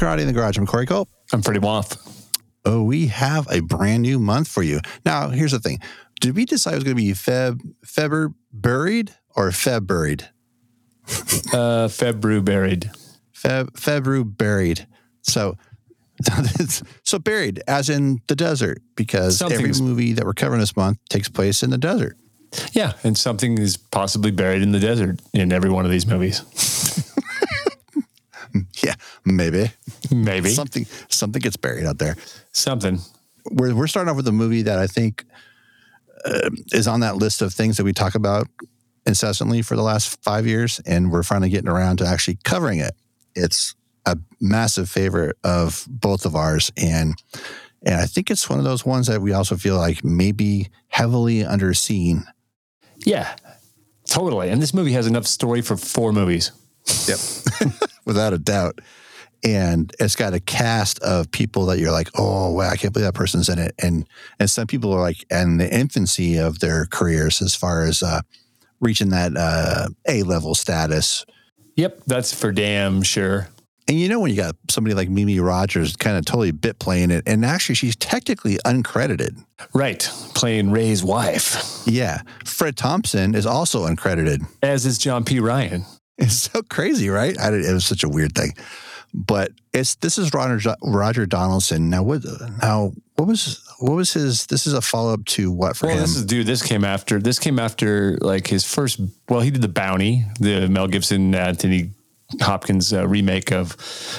Karate in the Garage. I'm Corey Culp. I'm Freddie Woff. Oh, we have a brand new month for you. Now, here's the thing. Did we decide it was going to be Feb, Feber buried or Feb buried? Uh, Febru buried. Feb, Febru buried. So, so buried as in the desert because every movie that we're covering this month takes place in the desert. Yeah, and something is possibly buried in the desert in every one of these movies. Yeah, maybe. Maybe Something something gets buried out there. something. We're we're starting off with a movie that I think uh, is on that list of things that we talk about incessantly for the last five years, and we're finally getting around to actually covering it. It's a massive favorite of both of ours, and and I think it's one of those ones that we also feel like maybe heavily underseen. Yeah, totally. And this movie has enough story for four movies. Yep, without a doubt. And it's got a cast of people that you're like, oh wow, I can't believe that person's in it. And and some people are like in the infancy of their careers as far as uh, reaching that uh, A level status. Yep, that's for damn sure. And you know when you got somebody like Mimi Rogers kind of totally bit playing it, and actually she's technically uncredited. Right, playing Ray's wife, Yeah, Fred Thompson is also uncredited. as is John P. Ryan. It's so crazy, right? I, it was such a weird thing. But it's this is Roger Roger Donaldson. Now what? Now what was what was his? This is a follow up to what for Well, him? this is dude. This came after. This came after like his first. Well, he did the Bounty, the Mel Gibson, Anthony Hopkins uh, remake of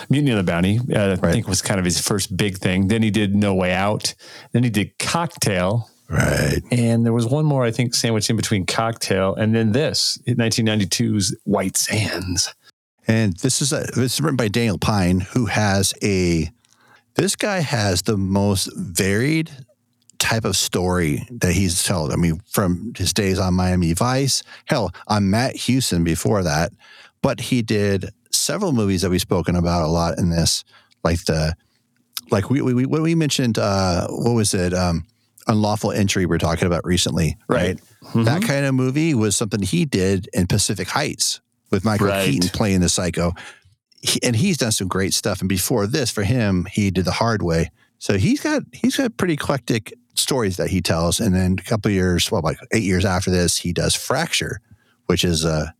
Mutiny on the Bounty. Uh, I think was kind of his first big thing. Then he did No Way Out. Then he did Cocktail, right. and there was one more I think sandwiched in between Cocktail and then this 1992's White Sands. And this is a this is written by Daniel Pyne, who has a. This guy has the most varied type of story that he's told. I mean, from his days on Miami Vice, hell, on Matt Houston before that, but he did several movies that we've spoken about a lot in this, like the, like we we, we when we mentioned uh, what was it, um, unlawful entry we are talking about recently, right? Mm-hmm. That kind of movie was something he did in Pacific Heights with Michael Right. Keaton playing the psycho. He, and he's done some great stuff. And before this, for him, he did The Hard Way. So he's got he's got pretty eclectic stories that he tells. And then a couple of years, well, like eight years after this, he does Fracture, which is a,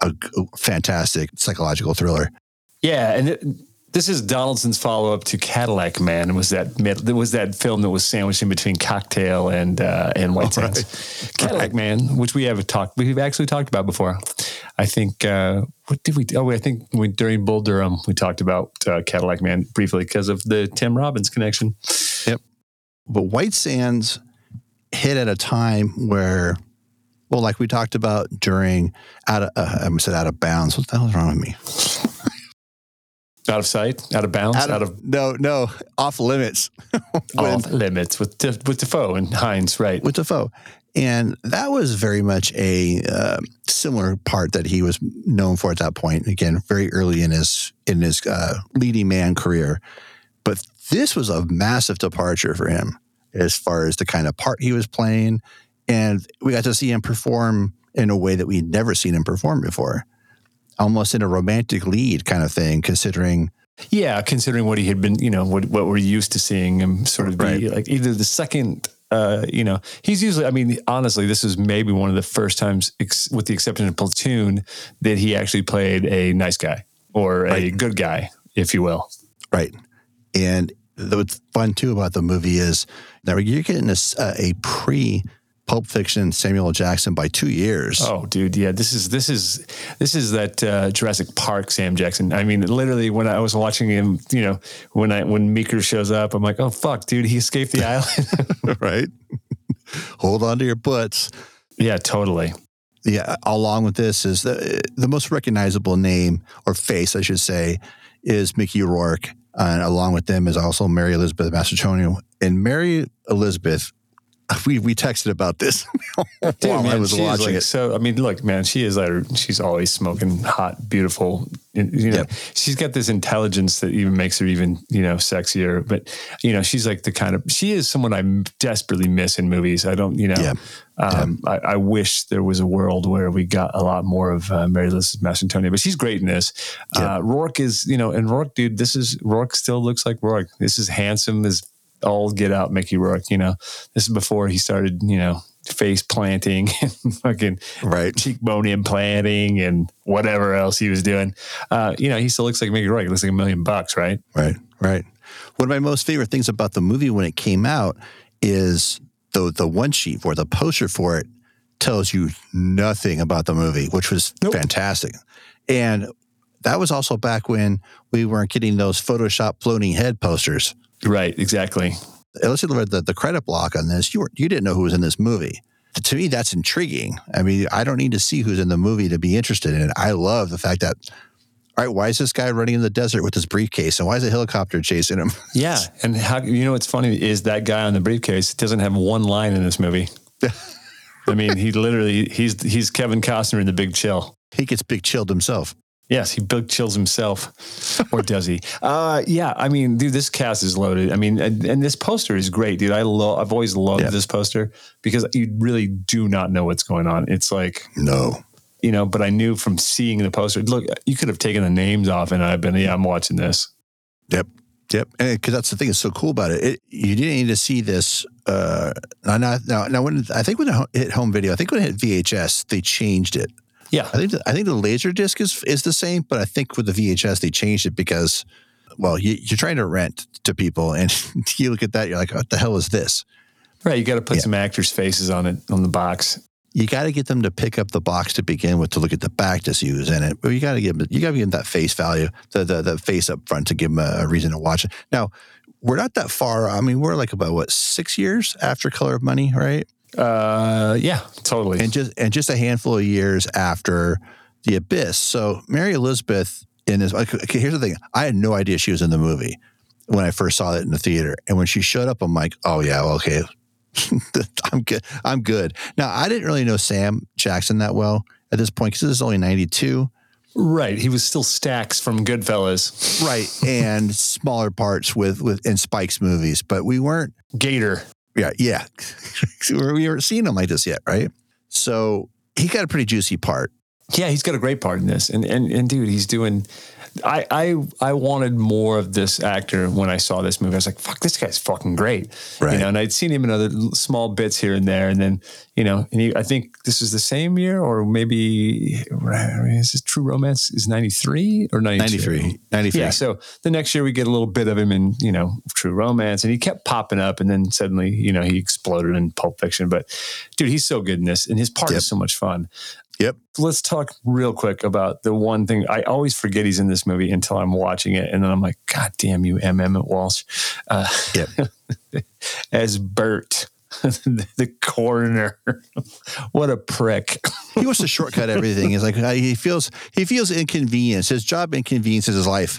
a fantastic psychological thriller. Yeah, and this is Donaldson's follow up to Cadillac Man. It was that was that film that was sandwiched in between Cocktail and uh, and White Oh, right. Sands. Cadillac Man, which we have talked we've actually talked about before. I think uh, what did we? Oh, I think we, during Bull Durham we talked about uh, Cadillac Man briefly because of the Tim Robbins connection. Yep. But White Sands hit at a time where, well, like we talked about during out of uh, I said out of bounds. What the hell is wrong with me? Out of sight, out of bounds, out, of, no, no, off limits. When- off limits with with Dafoe and Hines, right? with Dafoe. And that was very much a uh, similar part that he was known for at that point. Again, very early in his in his uh, leading man career. But this was a massive departure for him as far as the kind of part he was playing, and we got to see him perform in a way that we'd never seen him perform before, almost in a romantic lead kind of thing. Considering Yeah, considering what he had been, you know, what what we're used to seeing him sort of be like either the second, uh, you know, he's usually, I mean, honestly, this is maybe one of the first times, ex- with the exception of Platoon, that he actually played a nice guy or a Right. good guy, if you will. Right. And the- what's fun too about the movie is that you're getting uh, a pre Pulp Fiction Samuel Jackson by two years. Oh, dude, yeah, this is this is this is that uh, Jurassic Park Sam Jackson. I mean, literally, when I was watching him, you know, when I when Meeker shows up, I'm like, oh fuck, dude, he escaped the island. right. Hold on to your butts. yeah, totally. Yeah. Along with this is the the most recognizable name or face, I should say, is Mickey Rourke. And along with them is also Mary Elizabeth Mastrantonio. And Mary Elizabeth, we we texted about this Dude, man, I was watching like, it. So I mean, look, man, she is like she's always smoking hot, beautiful. You know, Yep. she's got this intelligence that even makes her even you know sexier. But you know, she's like the kind of she is someone I desperately miss in movies. I don't, you know, Yeah. um, I, I wish there was a world where we got a lot more of uh, Mary Elizabeth Mastrantonio, but she's great in this. Uh, Rourke is, you know, and Rourke, dude, this is Rourke still looks like Rourke. This is handsome as all get out, Mickey Rourke. You know, this is before he started, you know, face planting and fucking Right. cheekbone implanting and whatever else he was doing. Uh, you know, he still looks like Mickey Rourke. He looks like a million bucks, right? Right, right. One of my most favorite things about the movie when it came out is the the one sheet or the poster for it tells you nothing about the movie, which was Nope. fantastic. And that was also back when we weren't getting those Photoshop floating head posters. Right, exactly. Let's look at the, the credit block on this. You were, you didn't know who was in this movie. To me, that's intriguing. I mean, I don't need to see who's in the movie to be interested in it. I love the fact that, all right, why is this guy running in the desert with his briefcase, and why is a helicopter chasing him? Yeah, and how you know what's funny is that guy on the briefcase doesn't have one line in this movie. I mean, he literally he's he's Kevin Costner in The Big Chill. He gets big chilled himself. Yes, he big chills himself, or does he? Uh, yeah, I mean, dude, this cast is loaded. I mean, and, and this poster is great, dude. I love. I've always loved Yeah. this poster because you really do not know what's going on. It's like No. you know, but I knew from seeing the poster. Look, you could have taken the names off, and I've been, yeah, I'm watching this. Yep. Yep. Because that's the thing that's so cool about it. it. You didn't need to see this. Uh, now, now, now when I think when it hit home video, I think when it hit VHS, they changed it. Yeah, I think the, I think the laser disc is is the same, but I think with the VHS they changed it because, well, you, you're trying to rent to people, and you look at that, you're like, what the hell is this? right. You got to put Yeah. some actors' faces on it on the box. You got to get them to pick up the box to begin with to look at the back to see who's in it. But you got to give them, you got to give them that face value, the, the the face up front to give them a, a reason to watch it. Now, we're not that far. I mean, we're like about what six years after Color of Money, right? Uh, yeah, totally. and just and just a handful of years after the abyss so mary elizabeth in this okay, here's the thing i had no idea she was in the movie when i first saw it in the theater and when she showed up i'm like oh yeah well, okay i'm good i'm good now i didn't really know sam jackson that well at this point because this is only 92 right. He was still Stacks from Goodfellas. right and smaller parts with with in spike's movies but we weren't Gator. Yeah, yeah. we weren't seeing him like this yet, right? So he got a pretty juicy part. Yeah, he's got a great part in this, and and and dude, he's doing. I I I wanted more of this actor when I saw this movie. I was like, "Fuck, this guy's fucking great," Right. You know, and I'd seen him in other small bits here and there, and then you know, and he, I think this is the same year, or maybe is this True Romance is ninety three or ninety 93. 93. Yeah, so the next year we get a little bit of him in, you know, True Romance, and he kept popping up, and then suddenly, you know, he exploded in Pulp Fiction. But dude, he's so good in this, and his part Yep. is so much fun. Yep. Let's talk real quick about the one thing I always forget he's in this movie until I'm watching it, and then I'm like, God damn you, M. Emmett Walsh, uh, Yep. as Bert. the coroner, what a prick! he wants to shortcut everything. He's like he feels he feels inconvenience. His job inconveniences his life,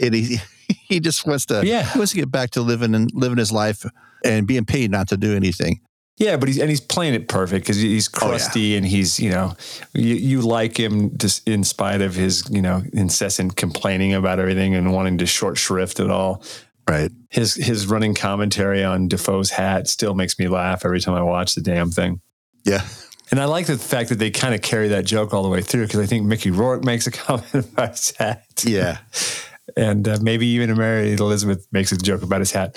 and he he just wants to Yeah. he wants to get back to living and living his life and being paid not to do anything. Yeah, but he's and he's playing it perfect because he's Oh, yeah. crusty and he's you know you, you like him just in spite of his you know incessant complaining about everything and wanting to short shrift it all. Right. His his running commentary on Dafoe's hat still makes me laugh every time I watch the damn thing. Yeah. And I like the fact that they kind of carry that joke all the way through because I think Mickey Rourke makes a comment about his hat. Yeah. and uh, maybe even Mary Elizabeth makes a joke about his hat.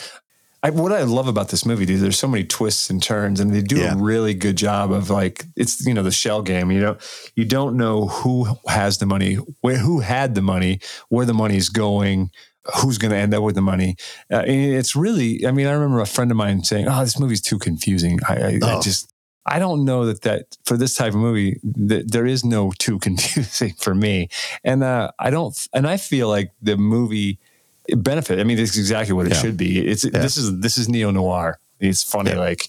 I, what I love about this movie, dude, there's so many twists and turns, and they do Yeah. a really good job of like it's you know the shell game. You know, you don't know who has the money, where who had the money, where the money's going, who's going to end up with the money. Uh, and it's really, I mean, I remember a friend of mine saying, "Oh, this movie's too confusing." I, I, I Oh. just. I don't know that that for this type of movie, th- there is no too confusing for me, and uh, I don't, and I feel like the movie benefit. I mean, this is exactly what it Yeah. should be. It's this is this is neo noir. It's funny, Yeah. like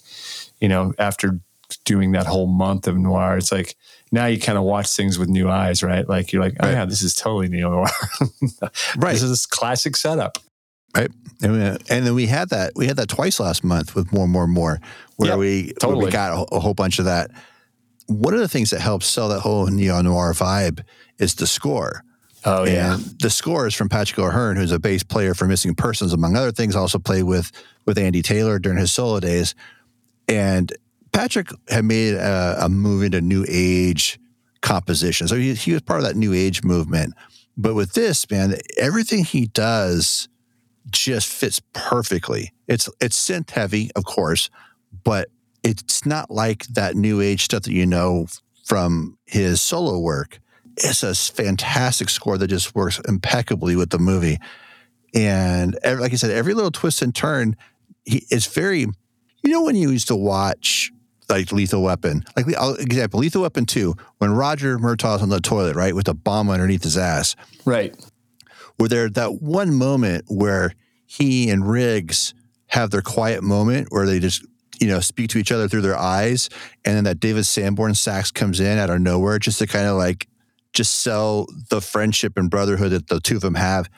you know, after doing that whole month of noir, it's like now you kind of watch things with new eyes, right? Like you're like, oh Right. yeah, this is totally neo noir. Right. This is this classic setup. Right. And, we, and then we had that we had that twice last month with more, more, more, where Yep, we totally. where we got a, a whole bunch of that. One of the things that helps sell that whole neo noir vibe is the score. Oh yeah. The score is from Patrick O'Hearn, who's a bass player for Missing Persons, among other things. Also played with with Andy Taylor during his solo days. And Patrick had made a, a move into new age composition, so he, he was part of that new age movement. But with this man, everything he does just fits perfectly. It's it's synth heavy, of course, but it's not like that new age stuff that you know from his solo work. It's a fantastic score that just works impeccably with the movie. And ev- like I said, every little twist and turn, he, it's very, you know, when you used to watch like Lethal Weapon, like I'll- example, Lethal Weapon 2, when Roger Murtaugh's on the toilet, right, with a bomb underneath his ass, Right. where there that one moment where he and Riggs have their quiet moment where they just you know speak to each other through their eyes and then that David Sanborn sax comes in out of nowhere just to kind of like just sell the friendship and brotherhood that the two of them have.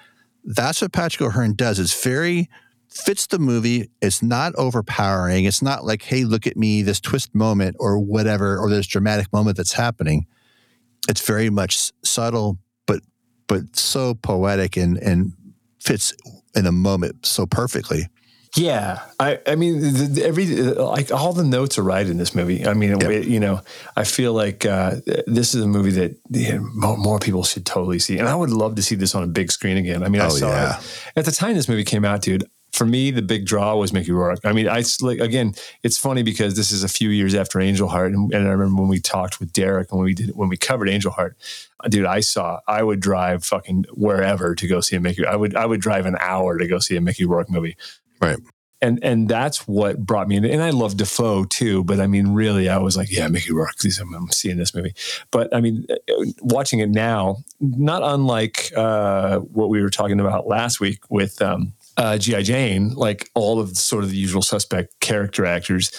That's what Patrick O'Hearn does. It's very fits the movie. It's not overpowering. It's not like hey look at me this twist moment or whatever or this dramatic moment that's happening. It's very much subtle but but so poetic and and fits in a moment so perfectly. Yeah, I, I mean, the, the- every like all the notes are right in this movie. I mean, it- you know, I feel like uh, this is a movie that more, more people should totally see, and I would love to see this on a big screen again. I mean, I Oh, saw yeah. it at the time this movie came out, dude. For me, the big draw was Mickey Rourke. I mean, I like again. It's funny because this is a few years after Angel Heart, and, and I remember when we talked with Derek and when we did when we covered Angel Heart, uh, dude. I saw I would drive fucking wherever to go see a Mickey. I would I would drive an hour to go see a Mickey Rourke movie Right. and and that's what brought me in. And I love Dafoe too, but I mean, really, I was like, yeah, Mickey Rourke. I'm, I'm seeing this movie. But I mean, uh, watching it now, not unlike uh, what we were talking about last week with um, uh, GI Jane, like all of the, sort of the usual suspect character actors.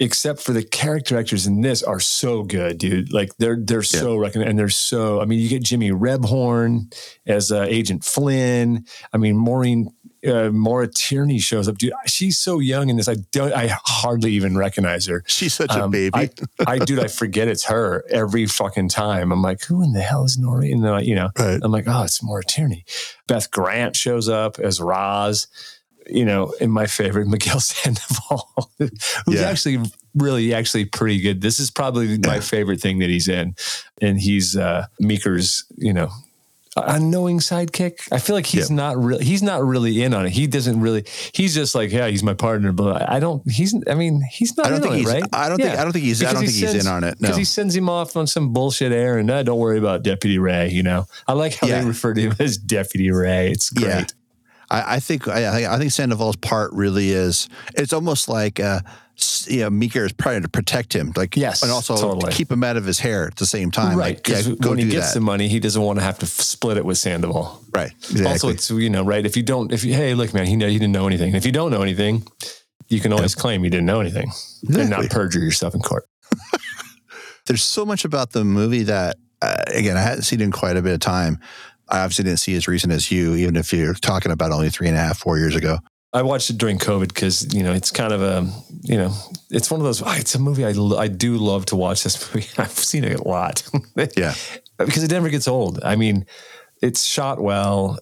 Except for the character actors in this are so good, dude. Like they're they're so recognized, and they're so. I mean, you get Jimmy Rebhorn as uh, Agent Flynn. I mean, Maureen uh, Maura Tierney shows up, dude. She's so young in this. I don't. I hardly even recognize her. She's such a Um, baby. I, I, dude, I forget it's her every fucking time. I'm like, who in the hell is Nori? And then, I- you know, Right. I'm like, oh, it's Maura Tierney. Beth Grant shows up as Roz. You know, and my favorite, Miguel Sandoval, who's Yeah. actually really actually pretty good. This is probably my favorite thing that he's in, and he's uh, Meeker's, you know, unknowing sidekick. I feel like he's Yeah. not really he's not really in on it. He doesn't really. He's just like, yeah, he's my partner, but I don't. He's. I mean, he's not. I don't in think he's. It, right? I don't think. Yeah. I don't think he's. I don't he think he's in on it. No. Because he sends him off on some bullshit errand. Don't worry about Deputy Ray. You know, I like how Yeah. they refer to him as Deputy Ray. It's great. I, I think. I, I think Sandoval's part really is. It's almost like. Uh, you know, Meeker is trying to protect him, like Yes, and also totally. keep him out of his hair at the same time. Right, Like, yeah, because when he gets that. the money, he doesn't want to have to split it with Sandoval. right. Exactly. Also, it's you know, right? If you don't, if you, hey, look, man, he know he didn't know anything. If you don't know anything, you can always claim you didn't know anything and Exactly. not perjure yourself in court. there's so much about the movie that uh, again I hadn't seen in quite a bit of time. I obviously didn't see as recent as you, even if you're talking about only three and a half, four years ago. I watched it during COVID because you know it's kind of a you know it's one of those. ah, It's a movie I I do love to watch. This movie I've seen it a lot. Yeah. because it never gets old. I mean, it's shot well.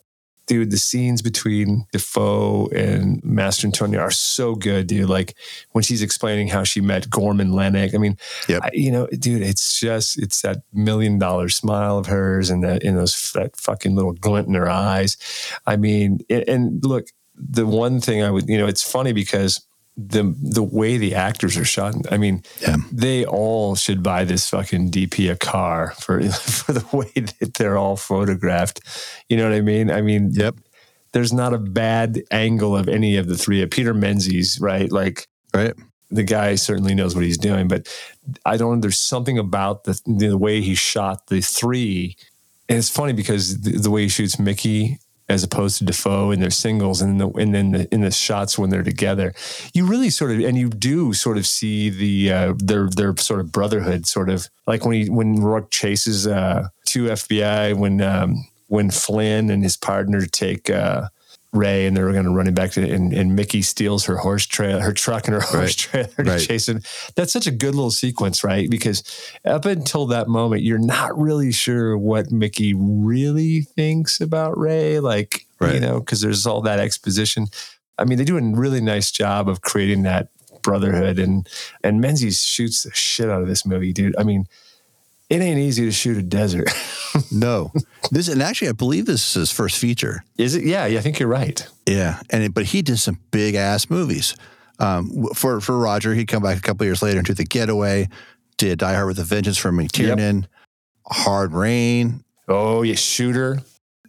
Dude, the scenes between Dafoe and Mastrantonio are so good, dude. Like when she's explaining how she met Gorman Lennox. I mean, Yep. I, you know, dude, it's just it's that million dollar smile of hers and that in those that fucking little glint in her eyes. I mean, and, and look, the one thing I would, you know, it's funny because the the way the actors are shot. I mean, Yeah. they all should buy this fucking DP a car for for the way that they're all photographed. You know what I mean? I mean, Yep. there's not a bad angle of any of the three. Uh, Peter Menzies, right? Like Right. the guy certainly knows what he's doing, but I don't. There's something about the the way he shot the three, and it's funny because the, the way he shoots Mickey as opposed to Dafoe in their singles, and the, and then the, in the shots when they're together, you really sort of and you do sort of see the uh, their their sort of brotherhood, sort of like when he when Rourke chases uh, two FBI when um, when Flynn and his partner take. Uh, Ray and they're going to run it back to and, and Mickey steals her horse trail, her truck and her horse Right. trailer to Right. chase him. That's such a good little sequence, right? Because up until that moment, you're not really sure what Mickey really thinks about Ray, like you know, because there's all that exposition. I mean, they do a really nice job of creating that brotherhood, and and Menzies shoots the shit out of this movie, dude. I mean, it ain't easy to shoot a desert, No, this and actually, I believe this is his first feature. is it? Yeah, yeah, I think you're right. Yeah, and it, but he did some big ass movies. Um, for for Roger, he'd come back a couple years later and do The Getaway, did Die Hard with a Vengeance from McTiernan, Hard Rain, Oh, yeah, shooter,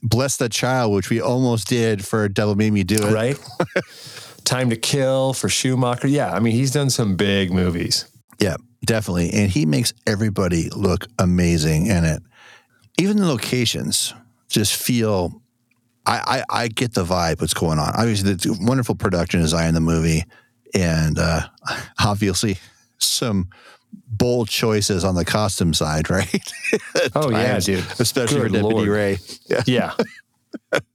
Bless the Child, which we almost did for Devil Made Me Do It. right? Time to Kill for Schumacher. Yeah, I mean, he's done some big movies. Yeah, definitely. And he makes everybody look amazing in it. Even the locations just feel. I, I, I get the vibe. What's going on? Obviously, the wonderful production design in the movie, and uh, obviously some bold choices on the costume side, right? Oh, yeah, dude. Especially Good for Deputy Lord. Ray, Yeah, Bec-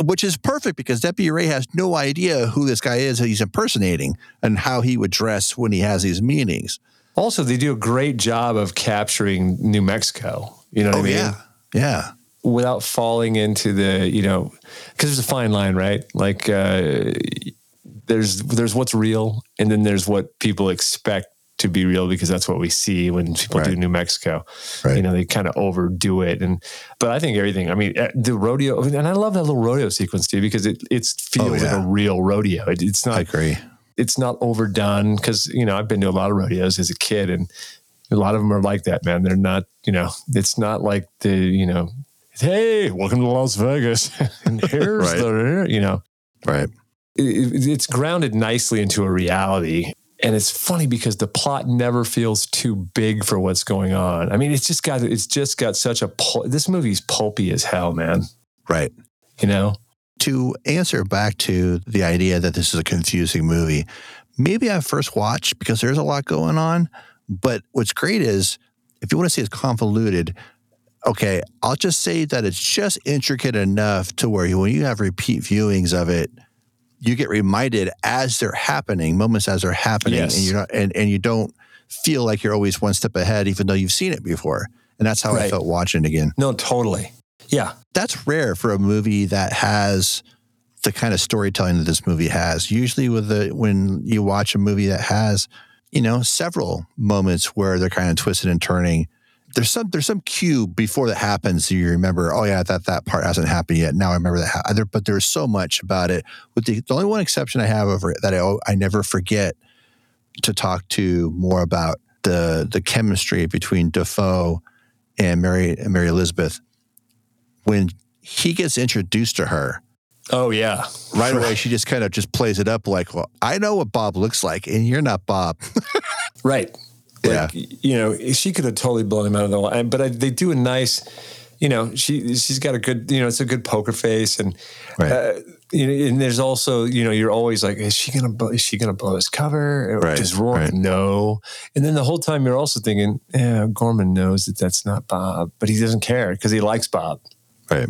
which is perfect because Deputy Ray has no idea who this guy is that he's impersonating and how he would dress when he has these meetings. Also, they do a great job of capturing New Mexico. You know what I Oh mean? yeah, yeah. Without falling into the, you know, because there's a fine line, right? Like uh, there's there's what's real, and then there's what people expect to be real because that's what we see when people do New Mexico. Right. You know, they kind of overdo it, and but I think everything. I mean, uh, the rodeo, and I love that little rodeo sequence too because it it feels Oh, yeah. like a real rodeo. It, it's I not agree. it's not overdone because you know I've been to a lot of rodeos as a kid, and a lot of them are like that, man. They're not, you know, it's not like the, you know, hey, welcome to Las Vegas, and here's Right. the, you know, Right. it- it's grounded nicely into a reality. And it's funny because the plot never feels too big for what's going on. I mean, it's just got it's just got such a pul- this movie's pulpy as hell, man. Right. You know, To answer back to the idea that this is a confusing movie, maybe I first watched because there's a lot going on. But what's great is if you want to see it's convoluted, okay, I'll just say that it's just intricate enough to where when you have repeat viewings of it, you get reminded as they're happening, moments as they're happening, Yes. and you're not, and, and you don't feel like you're always one step ahead, even though you've seen it before. And that's how I felt watching it again. no, totally, yeah, that's rare for a movie that has the kind of storytelling that this movie has. Usually, with the when you watch a movie that has, you know, several moments where they're kind of twisted and turning. There's some there's some cue before that happens. You remember, oh yeah, that that part hasn't happened yet. Now I remember that. Ha-. There, but there's so much about it. With the, the only one exception I have over it that I I never forget to talk to more about the the chemistry between Dafoe and Mary Mary Elizabeth when he gets introduced to her oh yeah, right away she just kind of just plays it up like well i know what bob looks like and you're not bob Right. Yeah. Like, you know, she could have totally blown him out of the line, but I, they do a nice, you know, she she's got a good, you know, it's a good poker face, and Right. uh, you know, and there's also, you know, you're always like, is she gonna blow, is she gonna blow his cover? Or Right, Does Rourke right. know? And then the whole time you're also thinking, yeah, Gorman knows that that's not Bob, but he doesn't care because he likes Bob. right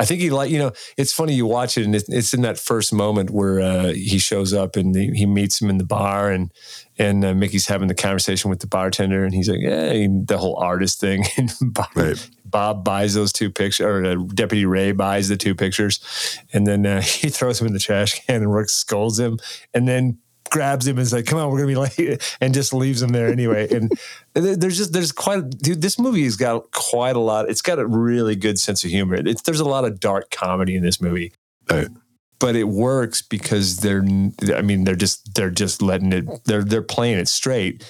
I think he like you know it's funny you watch it and it's, it's in that first moment where uh, he shows up and he, he meets him in the bar and and uh, Mickey's having the conversation with the bartender and he's like yeah the whole artist thing. And Bob, Right. Bob buys those two pictures or uh, Deputy Ray buys the two pictures. And then uh, he throws them in the trash can and Rourke scolds him. And then grabs him and is like come on we're gonna be late and just leaves him there anyway. And there's just there's quite dude this movie has got quite a lot it's got a really good sense of humor. It's, there's a lot of dark comedy in this movie. Right. but it works because they're i mean they're just they're just letting it they're they're playing it straight.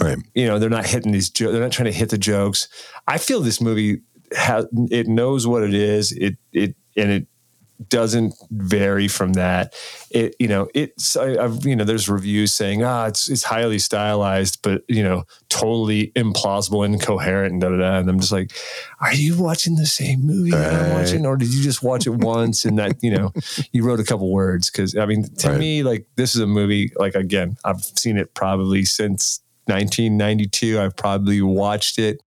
Right. You know they're not hitting these jo- they're not trying to hit the jokes. I feel this movie has it knows what it is it it and it doesn't vary from that. It you know it's I, I've you know there's reviews saying ah it's it's highly stylized but you know totally implausible incoherent and da da da. And i'm just like are you watching the same movie that i'm watching or did you just watch it once and that you know you wrote a couple words? Because i mean to Right. me like this is a movie like again i've seen it probably since 1992 i've probably watched it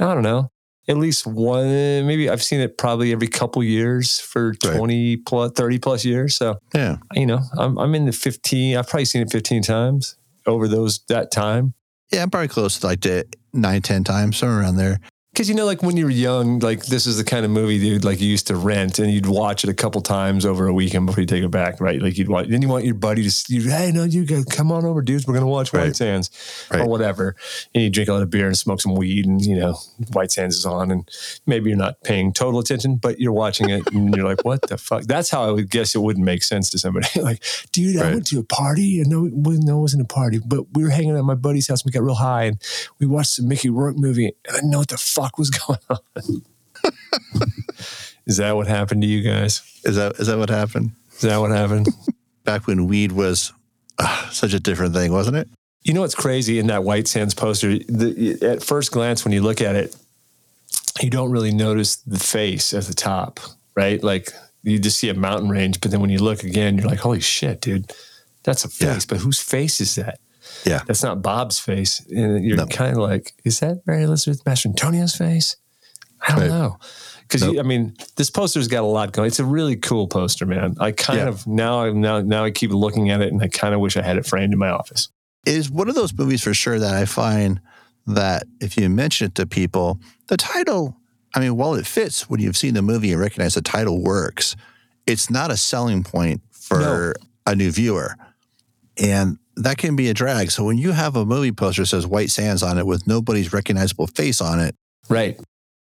i don't know at least one. Maybe I've seen it probably every couple years for Right. twenty plus, thirty plus years. So Yeah. you know, I'm I'm in the fifteen. I've probably seen it fifteen times over those that time. Yeah, I'm probably close to like to nine, ten times, somewhere around there. Because you know, like when you were young, like this is the kind of movie, dude, like you used to rent and you'd watch it a couple times over a weekend before you take it back, right? Like you'd watch, then you want your buddy to, you, hey, no, you go, come on over, dudes, we're gonna watch White Right. Sands Right. or whatever, and you drink a lot of beer and smoke some weed, and you know, White Sands is on, and maybe you're not paying total attention, but you're watching it, and you're like, what the fuck? That's how I would guess it wouldn't make sense to somebody. like, dude, I went to a party, and no, no, it wasn't a party, but we were hanging at my buddy's house, and we got real high, and we watched the Mickey Rourke movie, and I know what the fuck was going on. Is that what happened to you guys? Is that is that what happened? Is that what happened? Back when weed was uh, such a different thing, wasn't it? You know what's crazy in that White Sands poster? The, at first glance, when you look at it, you don't really notice the face at the top, right? Like you just see a mountain range, but then when you look again, you're like, "Holy shit, dude, that's a face!" Yeah. But whose face is that? Yeah. That's not Bob's face, and you're No. kind of like, "Is that Mary Elizabeth Mastrantonio's face?" I don't Right. know. Because Nope. I mean, this poster's got a lot going. It's a really cool poster, man. I kind Yeah. of now, now, now I keep looking at it, and I kind of wish I had it framed in my office. It is one of those movies for sure that I find that if you mention it to people, the title, I mean, while it fits when you've seen the movie and recognize the title works, it's not a selling point for a new viewer. And that can be a drag. So when you have a movie poster that says White Sands on it with nobody's recognizable face on it, Right.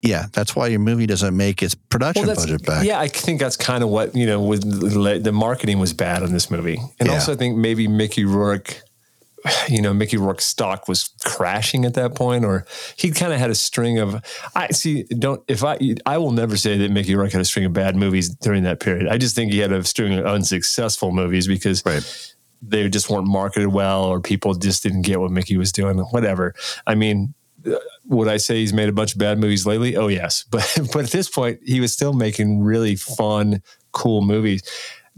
yeah, that's why your movie doesn't make its production that's- budget back. Yeah, I think that's kind of what you know. With the the marketing was bad on this movie, and Yeah. also I think maybe Mickey Rourke, you know, Mickey Rourke's stock was crashing at that point, or he kind of had a string of. I see. Don't if I I will never say that Mickey Rourke had a string of bad movies during that period. I just think he had a string of unsuccessful movies because Right. They just weren't marketed well, or people just didn't get what Mickey was doing. Whatever. I mean, would I say he's made a bunch of bad movies lately? Oh yes, but but at this point, he was still making really fun, cool movies.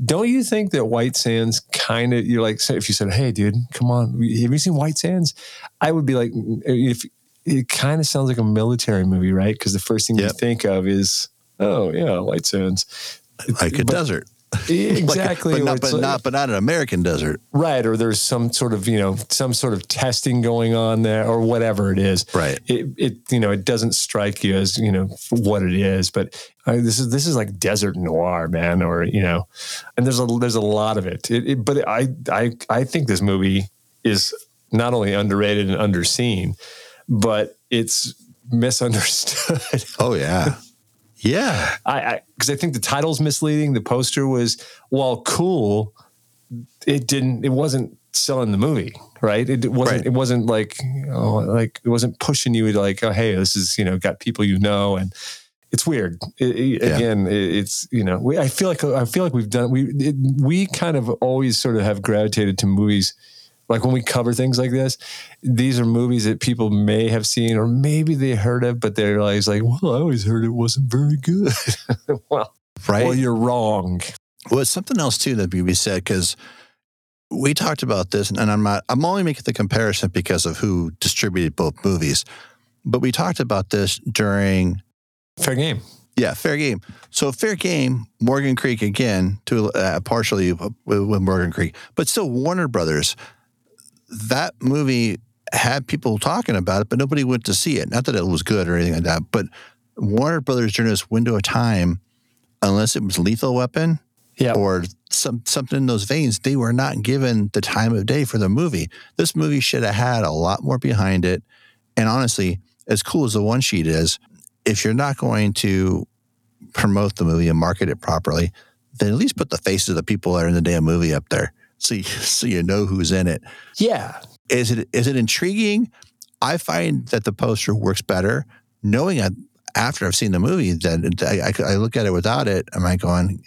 Don't you think that White Sands kind of you're like if you said, "Hey, dude, come on, have you seen White Sands?" I would be like, if it kind of sounds like a military movie, right? Because the first thing you think of is, oh yeah, White Sands, Like a But- desert. exactly. Like, but, not, but, like- not, but not an American desert. right or there's some sort of you know some sort of testing going on there or whatever it is Right. it, it you know it doesn't strike you as you know what it is but uh, this is this is like desert noir man or you know and there's a there's a lot of it, it, it but i i i think this movie is not only underrated and underseen but it's misunderstood Oh, yeah. Yeah. I because I, think the title's misleading. The poster was while cool, it didn't. It wasn't selling the movie, right? It wasn't. Right. It wasn't like oh, like it wasn't pushing you to like oh hey this is you know got people you know and. It's weird. It- it- Yeah. Again, it- it's you know, we, I feel like I feel like we've done we it, we kind of always sort of have gravitated to movies like when we cover things like this, these are movies that people may have seen or maybe they heard of, but they're always like, well, I always heard it wasn't very good. well, Right. well, you're wrong. Well, it's something else too that we said because we talked about this, and I'm not. I'm only making the comparison because of who distributed both movies. But we talked about this during, Fair game. yeah, Fair Game. So Fair Game, Morgan Creek again, to uh, partially with Morgan Creek, but still Warner Brothers. That movie had people talking about it, but nobody went to see it. Not that it was good or anything like that, but Warner Brothers during this window of time, unless it was Lethal Weapon Yeah. or some something in those veins, they were not given the time of day for the movie. This movie should have had a lot more behind it. And honestly, as cool as the one sheet is, if you're not going to promote the movie and market it properly, then at least put the faces of the people that are in the damn movie up there, so you, so you know who's in it. yeah. Is it is it intriguing? I find that the poster works better knowing it after I've seen the movie. That I, I, I look at it without it. Am I going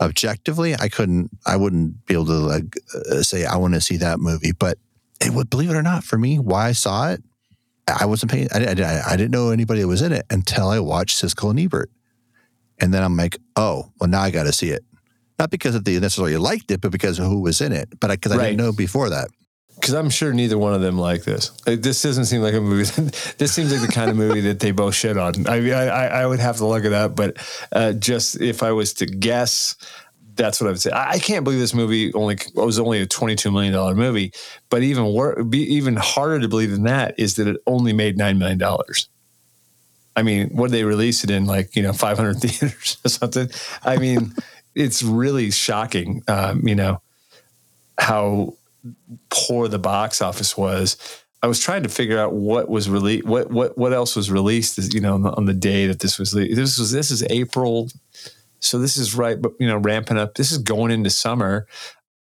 objectively? I couldn't. I wouldn't be able to like uh, say I want to see that movie. But it would believe it or not, for me, why I saw it, I wasn't paying. I, I, I didn't know anybody that was in it until I watched Siskel and Ebert, and then I'm like, oh, well now I got to see it. Not because of the necessarily liked it, but because of who was in it. But because I, Right. didn't know before that. because I'm sure neither one of them like this. Like, this doesn't seem like a movie. this seems like the kind of movie that they both shit on. I mean, I, I would have to look it up, but uh, just if I was to guess, that's what I would say. I, I can't believe this movie only was only a twenty-two million dollar movie. But even wor- be even harder to believe than that is that it only made nine million dollars. I mean, what did they release it in? Like you know, five hundred theaters or something. I mean, it's really shocking. Um, you know how poor the box office was. I was trying to figure out what was released, what what what else was released, you know, on the, on the day that this was. This was this is April, so this is right, but you know, ramping up. This is going into summer.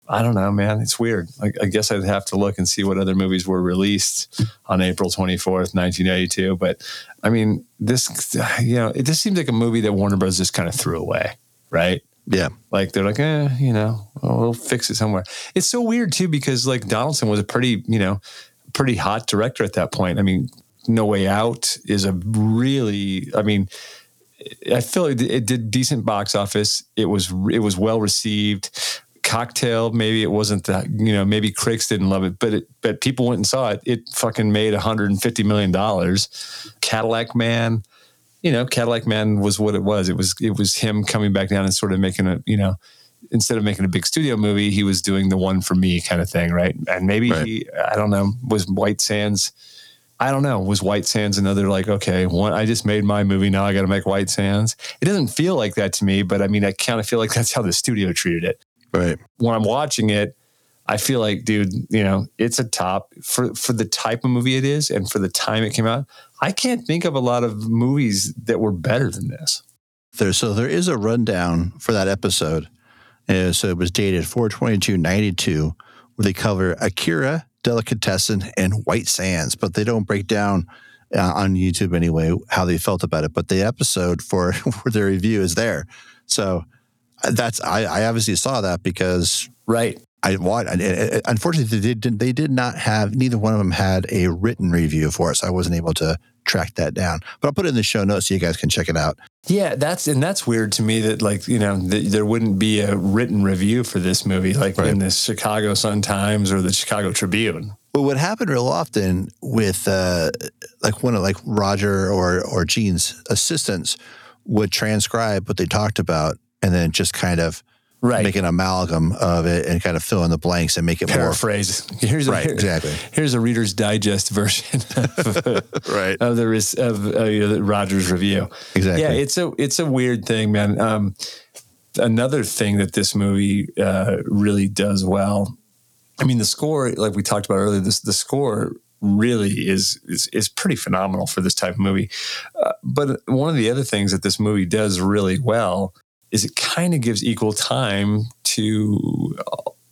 I don't know, man. It's weird. I, I guess I'd have to look and see what other movies were released on April twenty fourth, nineteen eighty two. But I mean, this, you know, it just seems like a movie that Warner Bros. just kind of threw away, right? Yeah. Like they're like, eh, you know, we'll fix it somewhere. It's so weird too because like Donaldson was a pretty, you know, pretty hot director at that point. I mean, No Way Out is a really, I mean, I feel like it did decent box office. It was it was well received. Cocktail, maybe it wasn't that you know maybe critics didn't love it, but it but people went and saw it. It fucking made 150 million dollars. Cadillac Man, you know, Cadillac Man was what it was. It was it was him coming back down and sort of making a you know instead of making a big studio movie, he was doing the one for me kind of thing, right? And maybe right. he, I don't know, was White Sands. I don't know. Was White Sands another like, okay, one, I just made my movie. Now I got to make White Sands. It doesn't feel like that to me, but I mean, I kind of feel like that's how the studio treated it. Right. When I'm watching it, I feel like, dude, you know, it's a top for for the type of movie it is and for the time it came out. I can't think of a lot of movies that were better than this. There, so there is a rundown for that episode. Uh, so it was dated 42292, where they cover Akira, Delicatessen, and White Sands, but they don't break down uh, on YouTube anyway how they felt about it. But the episode for, for their review is there. So uh, that's I, I obviously saw that because right I watched. Unfortunately, they did. They did not have. Neither one of them had a written review for it, so I wasn't able to track that down. But I'll put it in the show notes so you guys can check it out. Yeah, that's and that's weird to me that like you know there wouldn't be a written review for this movie like right. in the Chicago Sun Times or the Chicago Tribune. Well, what happened real often with uh, like one of like Roger or or Gene's assistants would transcribe what they talked about and then just kind of right. make an amalgam of it and kind of fill in the blanks and make it paraphrase. More, here's a, right, here, exactly. Here's a Reader's Digest version, of, right, of the of uh, Rogers review. Exactly. Yeah, it's a it's a weird thing, man. Um, another thing that this movie uh, really does well. I mean, the score, like we talked about earlier, this the score really is is, is pretty phenomenal for this type of movie. Uh, but one of the other things that this movie does really well is it kind of gives equal time to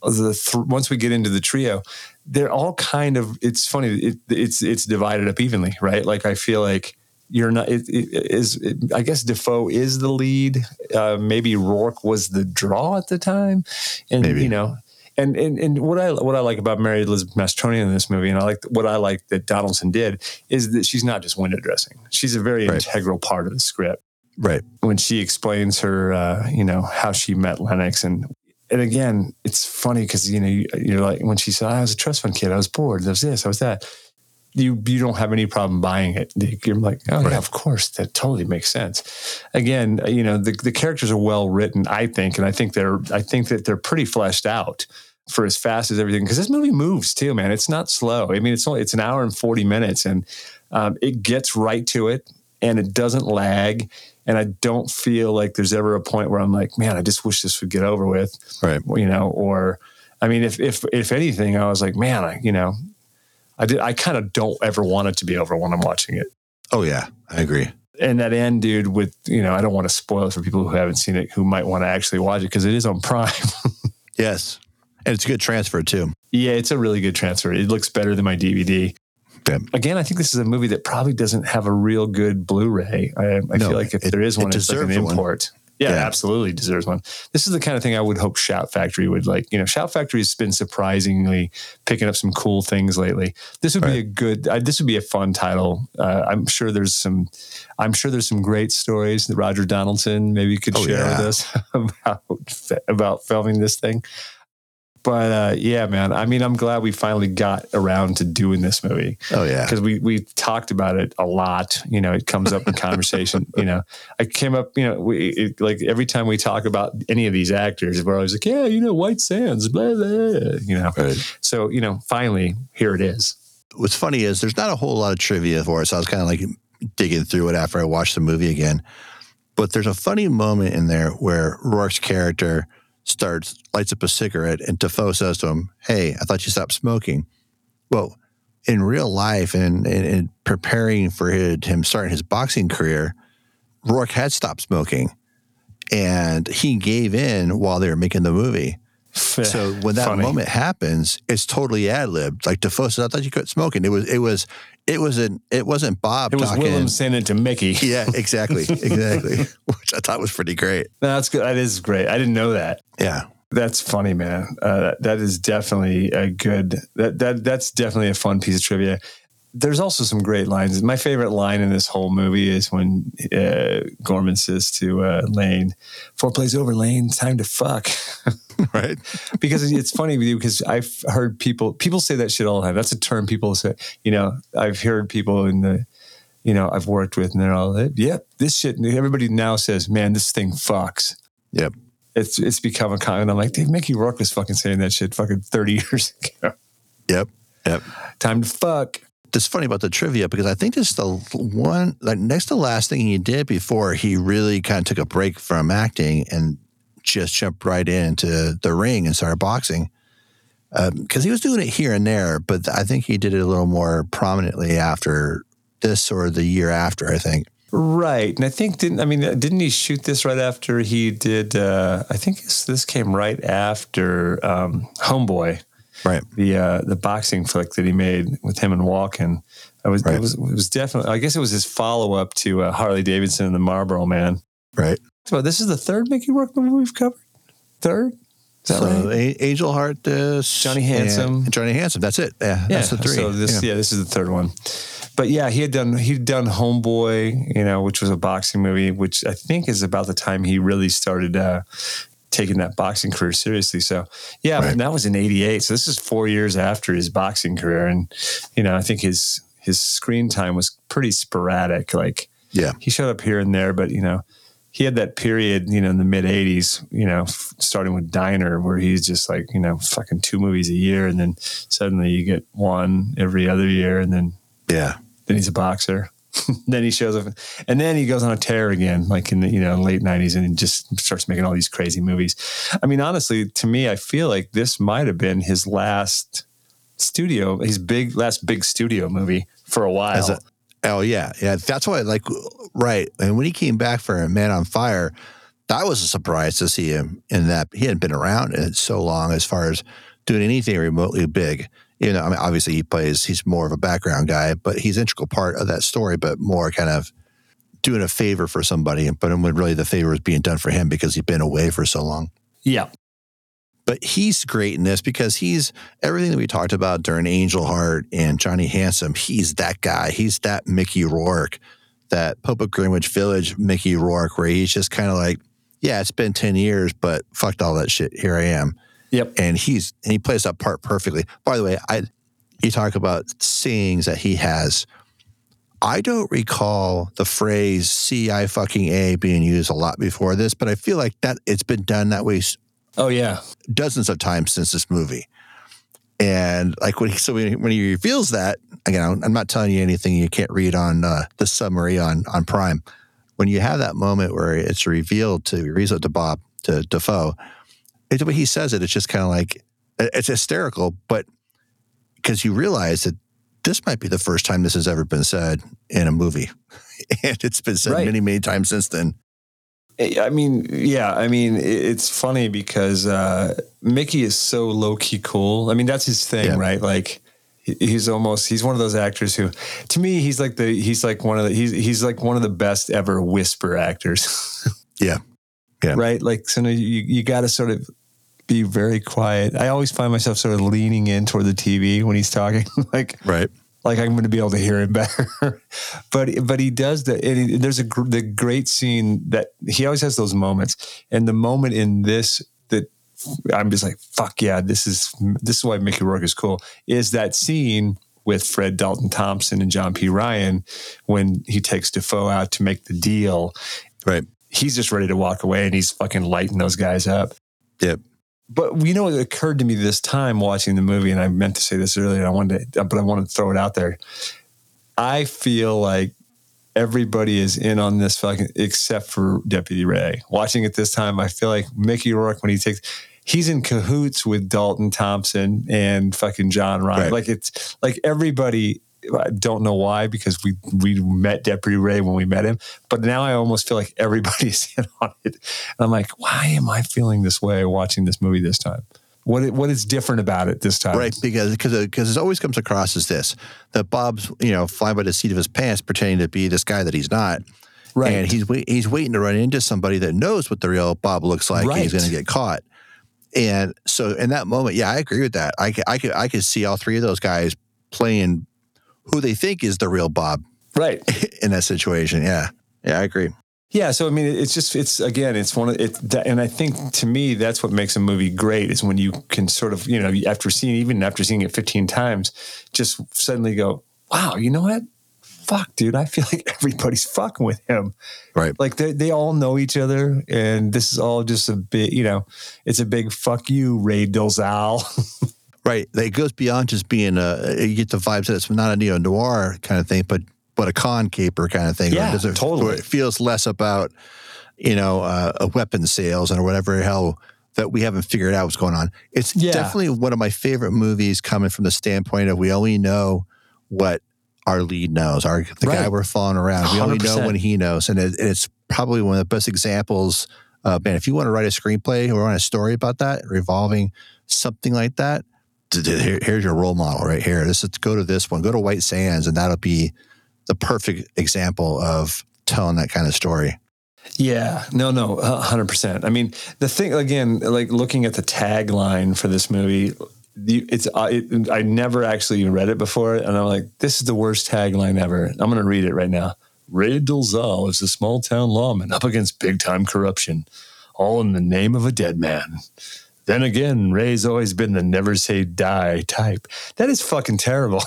uh, the th- once we get into the trio they're all kind of it's funny it, it's it's divided up evenly right like i feel like you're not it, it is it, i guess dafoe is the lead uh, maybe rourke was the draw at the time and maybe. you know and, and and what I what I like about Mary Elizabeth Mastrantonio in this movie, and I like what I like that Donaldson did, is that she's not just window dressing. She's a very right. integral part of the script. Right. When she explains her, uh, you know, how she met Lennox. And, and again, it's funny because, you know, you, are like, when she said, I was a trust fund kid, I was bored, there was this, I was that. You, you don't have any problem buying it. You're like, oh, right. yeah, of course, that totally makes sense. Again, you know, the, the characters are well written, I think, and I think they're, I think that they're pretty fleshed out for as fast as everything because this movie moves too, man. It's not slow. I mean, it's only it's an hour and forty minutes, and um, it gets right to it, and it doesn't lag and I don't feel like there's ever a point where I'm like, man, I just wish this would get over with, right? You know, or I mean, if if if anything, I was like, man, I you know, I did I kind of don't ever want it to be over when I'm watching it. Oh yeah, I agree. And that end, dude, with you know, I don't want to spoil it for people who haven't seen it, who might want to actually watch it because it is on Prime. yes, and it's a good transfer too. Yeah, it's a really good transfer. It looks better than my DVD. Again, I think this is a movie that probably doesn't have a real good Blu-ray. I, I no, feel like if it, there is one, it it's like an import. Yeah, yeah, absolutely deserves one. This is the kind of thing I would hope Shout Factory would like. You know, Shout Factory has been surprisingly picking up some cool things lately. This would right. be a good. Uh, this would be a fun title. Uh, I'm sure there's some. I'm sure there's some great stories that Roger Donaldson maybe could oh, share yeah. with us about about filming this thing. But uh, yeah, man. I mean, I'm glad we finally got around to doing this movie. Oh yeah, because we we talked about it a lot. You know, it comes up in conversation. you know, I came up. You know, we it, like every time we talk about any of these actors, we're always like, yeah, you know, White Sands, blah blah. You know, right. so you know, finally here it is. What's funny is there's not a whole lot of trivia for it. So I was kind of like digging through it after I watched the movie again. But there's a funny moment in there where Rourke's character starts lights up a cigarette, and Dafoe says to him, "Hey, I thought you stopped smoking." Well, in real life, and in preparing for his, him starting his boxing career, Rourke had stopped smoking, and he gave in while they were making the movie. So when that Funny. moment happens, it's totally ad libbed. Like Dafoe said, "I thought you quit smoking." It was, it was, it wasn't, it wasn't Bob. It was talking. Willem it to Mickey. Yeah, exactly, exactly. Which I thought was pretty great. No, that's good. That is great. I didn't know that. Yeah, that's funny, man. Uh, that is definitely a good. That that that's definitely a fun piece of trivia there's also some great lines. My favorite line in this whole movie is when uh, Gorman says to uh, Lane, "Four plays over, Lane. Time to fuck." right? because it's funny with you because I've heard people people say that shit all the time. That's a term people say. You know, I've heard people in the you know I've worked with, and they're all, "Yep, this shit." Everybody now says, "Man, this thing fucks." Yep. It's it's become a comment. I'm like, Dave Mickey Rourke was fucking saying that shit fucking 30 years ago. Yep. Yep. Time to fuck it's funny about the trivia because I think this is the one, like next to last thing he did before he really kind of took a break from acting and just jumped right into the ring and started boxing. Because um, he was doing it here and there, but I think he did it a little more prominently after this or the year after, I think. Right, and I think didn't I mean didn't he shoot this right after he did? Uh, I think this, this came right after um, Homeboy right? The uh, the boxing flick that he made with him and Walken. I was right. it was it was definitely. I guess it was his follow up to uh, Harley Davidson and the Marlboro Man. Right. So this is the third Mickey Rourke movie we've covered. Third. So right? Angel Heart, this Johnny Handsome, Johnny Handsome. That's it. Yeah, yeah, that's the three. So this, yeah. yeah, this is the third one. But yeah, he had done he'd done Homeboy, you know, which was a boxing movie, which I think is about the time he really started uh, taking that boxing career seriously. So yeah, right. that was in '88. So this is four years after his boxing career, and you know, I think his his screen time was pretty sporadic. Like, yeah, he showed up here and there, but you know, he had that period, you know, in the mid '80s, you know, f- starting with Diner, where he's just like, you know, fucking two movies a year, and then suddenly you get one every other year, and then yeah, then he's a boxer. then he shows up, and then he goes on a tear again, like in the you know late '90s, and just starts making all these crazy movies. I mean, honestly, to me, I feel like this might have been his last studio, his big last big studio movie for a while. A, oh yeah, yeah. That's why, like, right. And when he came back for Man on Fire, that was a surprise to see him in that. He hadn't been around in so long as far as doing anything remotely big you know, I mean, obviously he plays, he's more of a background guy, but he's integral part of that story, but more kind of doing a favor for somebody. But when really the favor is being done for him because he's been away for so long. Yeah. But he's great in this because he's everything that we talked about during Angel Heart and Johnny Handsome. He's that guy. He's that Mickey Rourke, that Pope of Greenwich Village Mickey Rourke, where he's just kind of like, yeah, it's been 10 years, but fucked all that shit. Here I am. Yep. And he's and he plays that part perfectly. By the way, I you talk about sayings that he has. I don't recall the phrase "see I fucking a" being used a lot before this, but I feel like that it's been done that way. Oh yeah, dozens of times since this movie. And like when he so when he, when he reveals that again, I'm not telling you anything you can't read on uh, the summary on on Prime. When you have that moment where it's revealed to reveals to Bob to Dafoe, the way he says it, it's just kind of like it's hysterical, but because you realize that this might be the first time this has ever been said in a movie, and it's been said right. many, many times since then. I mean, yeah, I mean, it's funny because uh, Mickey is so low key cool. I mean, that's his thing, yeah. right? Like, he's almost he's one of those actors who, to me, he's like the he's like one of the he's he's like one of the best ever whisper actors. yeah, yeah, right. Like, so you you got to sort of be very quiet. I always find myself sort of leaning in toward the TV when he's talking, like right, like I'm going to be able to hear him better. but but he does that. And he, there's a the great scene that he always has those moments, and the moment in this that I'm just like, fuck yeah, this is this is why Mickey Rourke is cool. Is that scene with Fred Dalton Thompson and John P. Ryan when he takes Dafoe out to make the deal. Right. He's just ready to walk away and he's fucking lighting those guys up. Yep. But you know, it occurred to me this time watching the movie, and I meant to say this earlier. I wanted, to, but I wanted to throw it out there. I feel like everybody is in on this fucking except for Deputy Ray. Watching it this time, I feel like Mickey Rourke when he takes he's in cahoots with Dalton Thompson and fucking John Ryan. Right. Like it's like everybody I don't know why because we we met Deputy Ray when we met him, but now I almost feel like everybody's in on it. And I'm like, why am I feeling this way watching this movie this time? What what is different about it this time? Right, because because because it always comes across as this that Bob's you know flying by the seat of his pants, pretending to be this guy that he's not. Right. and he's he's waiting to run into somebody that knows what the real Bob looks like. and he's going to get caught. And so in that moment, yeah, I agree with that. I I could I could see all three of those guys playing who they think is the real Bob Right. in that situation. Yeah, yeah, I agree. Yeah, so I mean, it's just it's again, it's one of it, and I think to me that's what makes a movie great is when you can sort of you know after seeing even after seeing it fifteen times, just suddenly go, wow, you know what? Fuck, dude, I feel like everybody's fucking with him. Right. Like they they all know each other, and this is all just a bit, you know, it's a big fuck you, Ray Dolezal. Right. It goes beyond just being a, you get the vibes that it's not a neo noir kind of thing, but but a con caper kind of thing. Yeah, it- totally. It feels less about, you know, uh, a weapon sales and whatever hell that we haven't figured out what's going on. It's Yeah. definitely one of my favorite movies coming from the standpoint of we only know what our lead knows, our the guy we're following around. We only know when he knows. And it, it's probably one of the best examples. Uh, man, if you want to write a screenplay or write a story about that, revolving something like that, here- here's your role model right here. This is go to this one, go to White Sands, and that'll be the perfect example of telling that kind of story. Yeah, no, no, hundred percent. I mean, the thing again, like looking at the tagline for this movie, it's uh, it, I never actually read it before, and I'm like, this is the worst tagline ever. I'm to read it right now. Ray Dolezal is a small town lawman up against big time corruption, all in the name of a dead man. Then again, Ray's always been the never say die type. That is fucking terrible.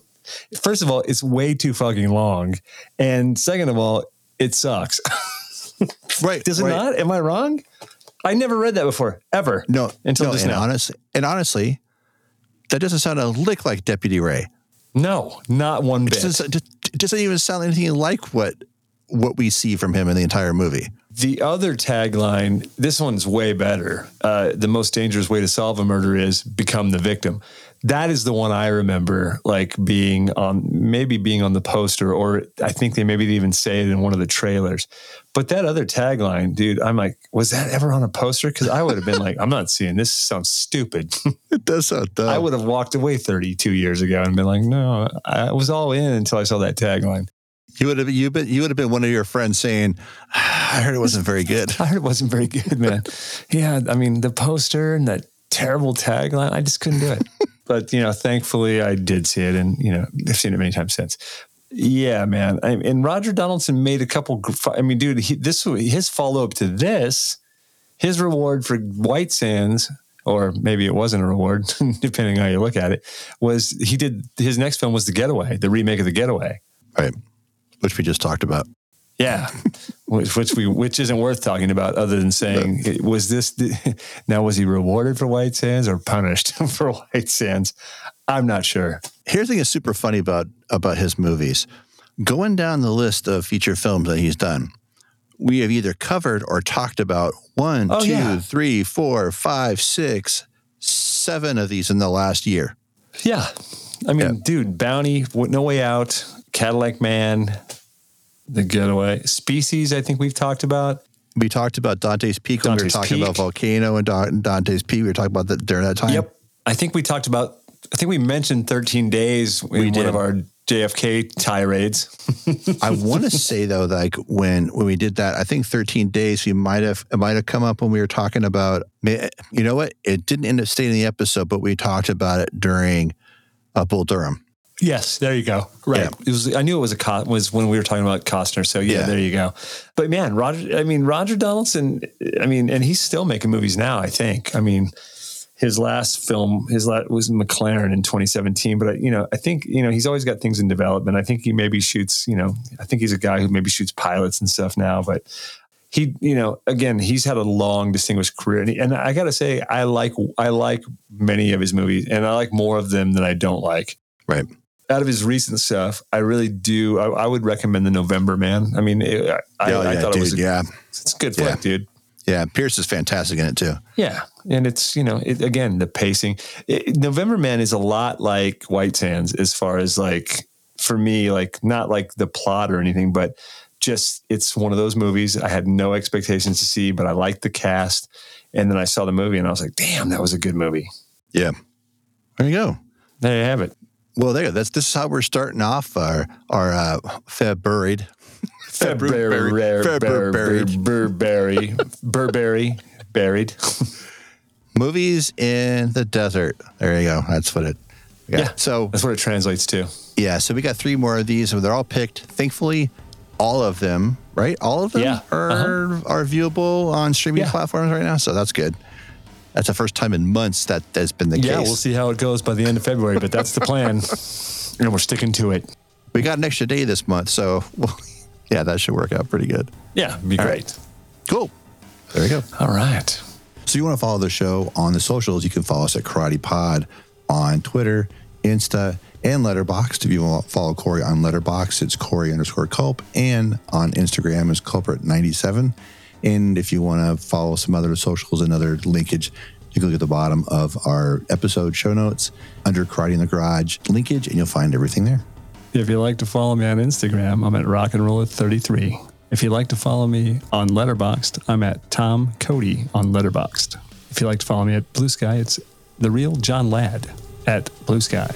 First of all, it's way too fucking long, and second of all, it sucks. Right. Does it right. not? Am I wrong? I never read that before, ever. No, Until no, just and now. Honestly, and honestly, that doesn't sound a lick like Deputy Ray. No, not one It bit. doesn't, it doesn't even sound anything like what what we see from him in the entire movie. The other tagline, this one's way better. Uh, the most dangerous way to solve a murder is become the victim. That is the one I remember, like being on, maybe being on the poster, or I think they maybe even say it in one of the trailers. But that other tagline, dude, I'm like, was that ever on a poster? Because I would have been like, I'm not seeing this. Sounds stupid. It does sound dumb. I would have walked away 32 years ago and been like, no, I was all in until I saw that tagline. You would have you been you would have been one of your friends saying, ah, "I heard it wasn't very good." I heard it wasn't very good, man. yeah, I mean, the poster and that terrible tagline, I just couldn't do it. but, you know, thankfully I did see it and, you know, I've seen it many times since. Yeah, man. I, and Roger Donaldson made a couple, I mean, dude, he, this his follow up to this, his reward for White Sands, or maybe it wasn't a reward, depending on how you look at it, was he did his next film was The Getaway, the remake of The Getaway. Right. Which we just talked about. Yeah, which, which we which isn't worth talking about, other than saying was this the, now was he rewarded for White Sands or punished for White Sands? I'm not sure. Here's the thing that's super funny about about his movies. Going down the list of feature films that he's done, we have either covered or talked about one, Oh, two, yeah. three, four, five, six, seven of these in the last year. Yeah, I mean, Yeah. dude, Bounty, No Way Out, Cadillac Man, The Getaway, Species. I think we've talked about. We talked about Dante's Peak when we were Dante's talking about Volcano and Dante's Peak. We were talking about that during that time. Yep, I think we talked about. I think we mentioned 13 Days in one did. of our JFK tirades. I want to say though, like when when we did that, I think 13 days. We might have it might have come up when we were talking about. You know what? It didn't end up staying in the episode, but we talked about it during uh, Bull Durham. Yes, there you go. Right. Yeah. It was. I knew it was a co- was when we were talking about Costner. So yeah, Yeah. there you go. But man, Roger. I mean, Roger Donaldson. I mean, and he's still making movies now. I think. I mean, his last film, his last was McLaren in 2017. But I, you know, I think you know he's always got things in development. I think he maybe shoots. You know, I think he's a guy who maybe shoots pilots and stuff now. But he, you know, again, he's had a long, distinguished career, and, he, and I got to say, I like I like many of his movies, and I like more of them than I don't like Right. Out of his recent stuff, I really do. I, I would recommend the November Man. I mean, it, I, oh, I yeah, thought dude. it was a, yeah. it's a good Yeah. flick, dude. Yeah. Pierce is fantastic in it too. Yeah, and it's you know it, again the pacing. It, November Man is a lot like White Sands as far as like for me like not like the plot or anything, but just it's one of those movies I had no expectations to see, but I liked the cast, and then I saw the movie and I was like, damn, that was a good movie. Yeah. There you go. There you have it. Well, there. That's this is how we're starting off our our uh, Feb buried. February, February. Burberry, Burberry, buried. Movies in the desert. There you go. That's what it. got. Yeah. So That's what it translates to. yeah. So we got three more of these. and They're all picked. Thankfully, all of them. Right. All of them Yeah. are are viewable on streaming Yeah. platforms right now. So that's good. That's the first time in months that that's been the Yeah, case. Yeah, we'll see how it goes by the end of February, but that's the plan. and we're sticking to it. We got an extra day this month, so well, yeah, that should work out pretty good. Yeah, be All great. right. Cool. There we go. All right. So you want to follow the show on the socials, you can follow us at Karate Pod on Twitter, Insta, and Letterboxd. If you want to follow Corey on Letterboxd, it's Corey underscore Culp, and on Instagram is Culprit97. And if you want to follow some other socials and other linkage, you can look at the bottom of our episode show notes under Karate in the Garage linkage, and you'll find everything there. If you'd like to follow me on Instagram, I'm at Rock and Roll at 33. If you'd like to follow me on Letterboxd, I'm at Tom Cody on Letterboxd. If you'd like to follow me at Blue Sky, it's the real John Ladd at Blue Sky.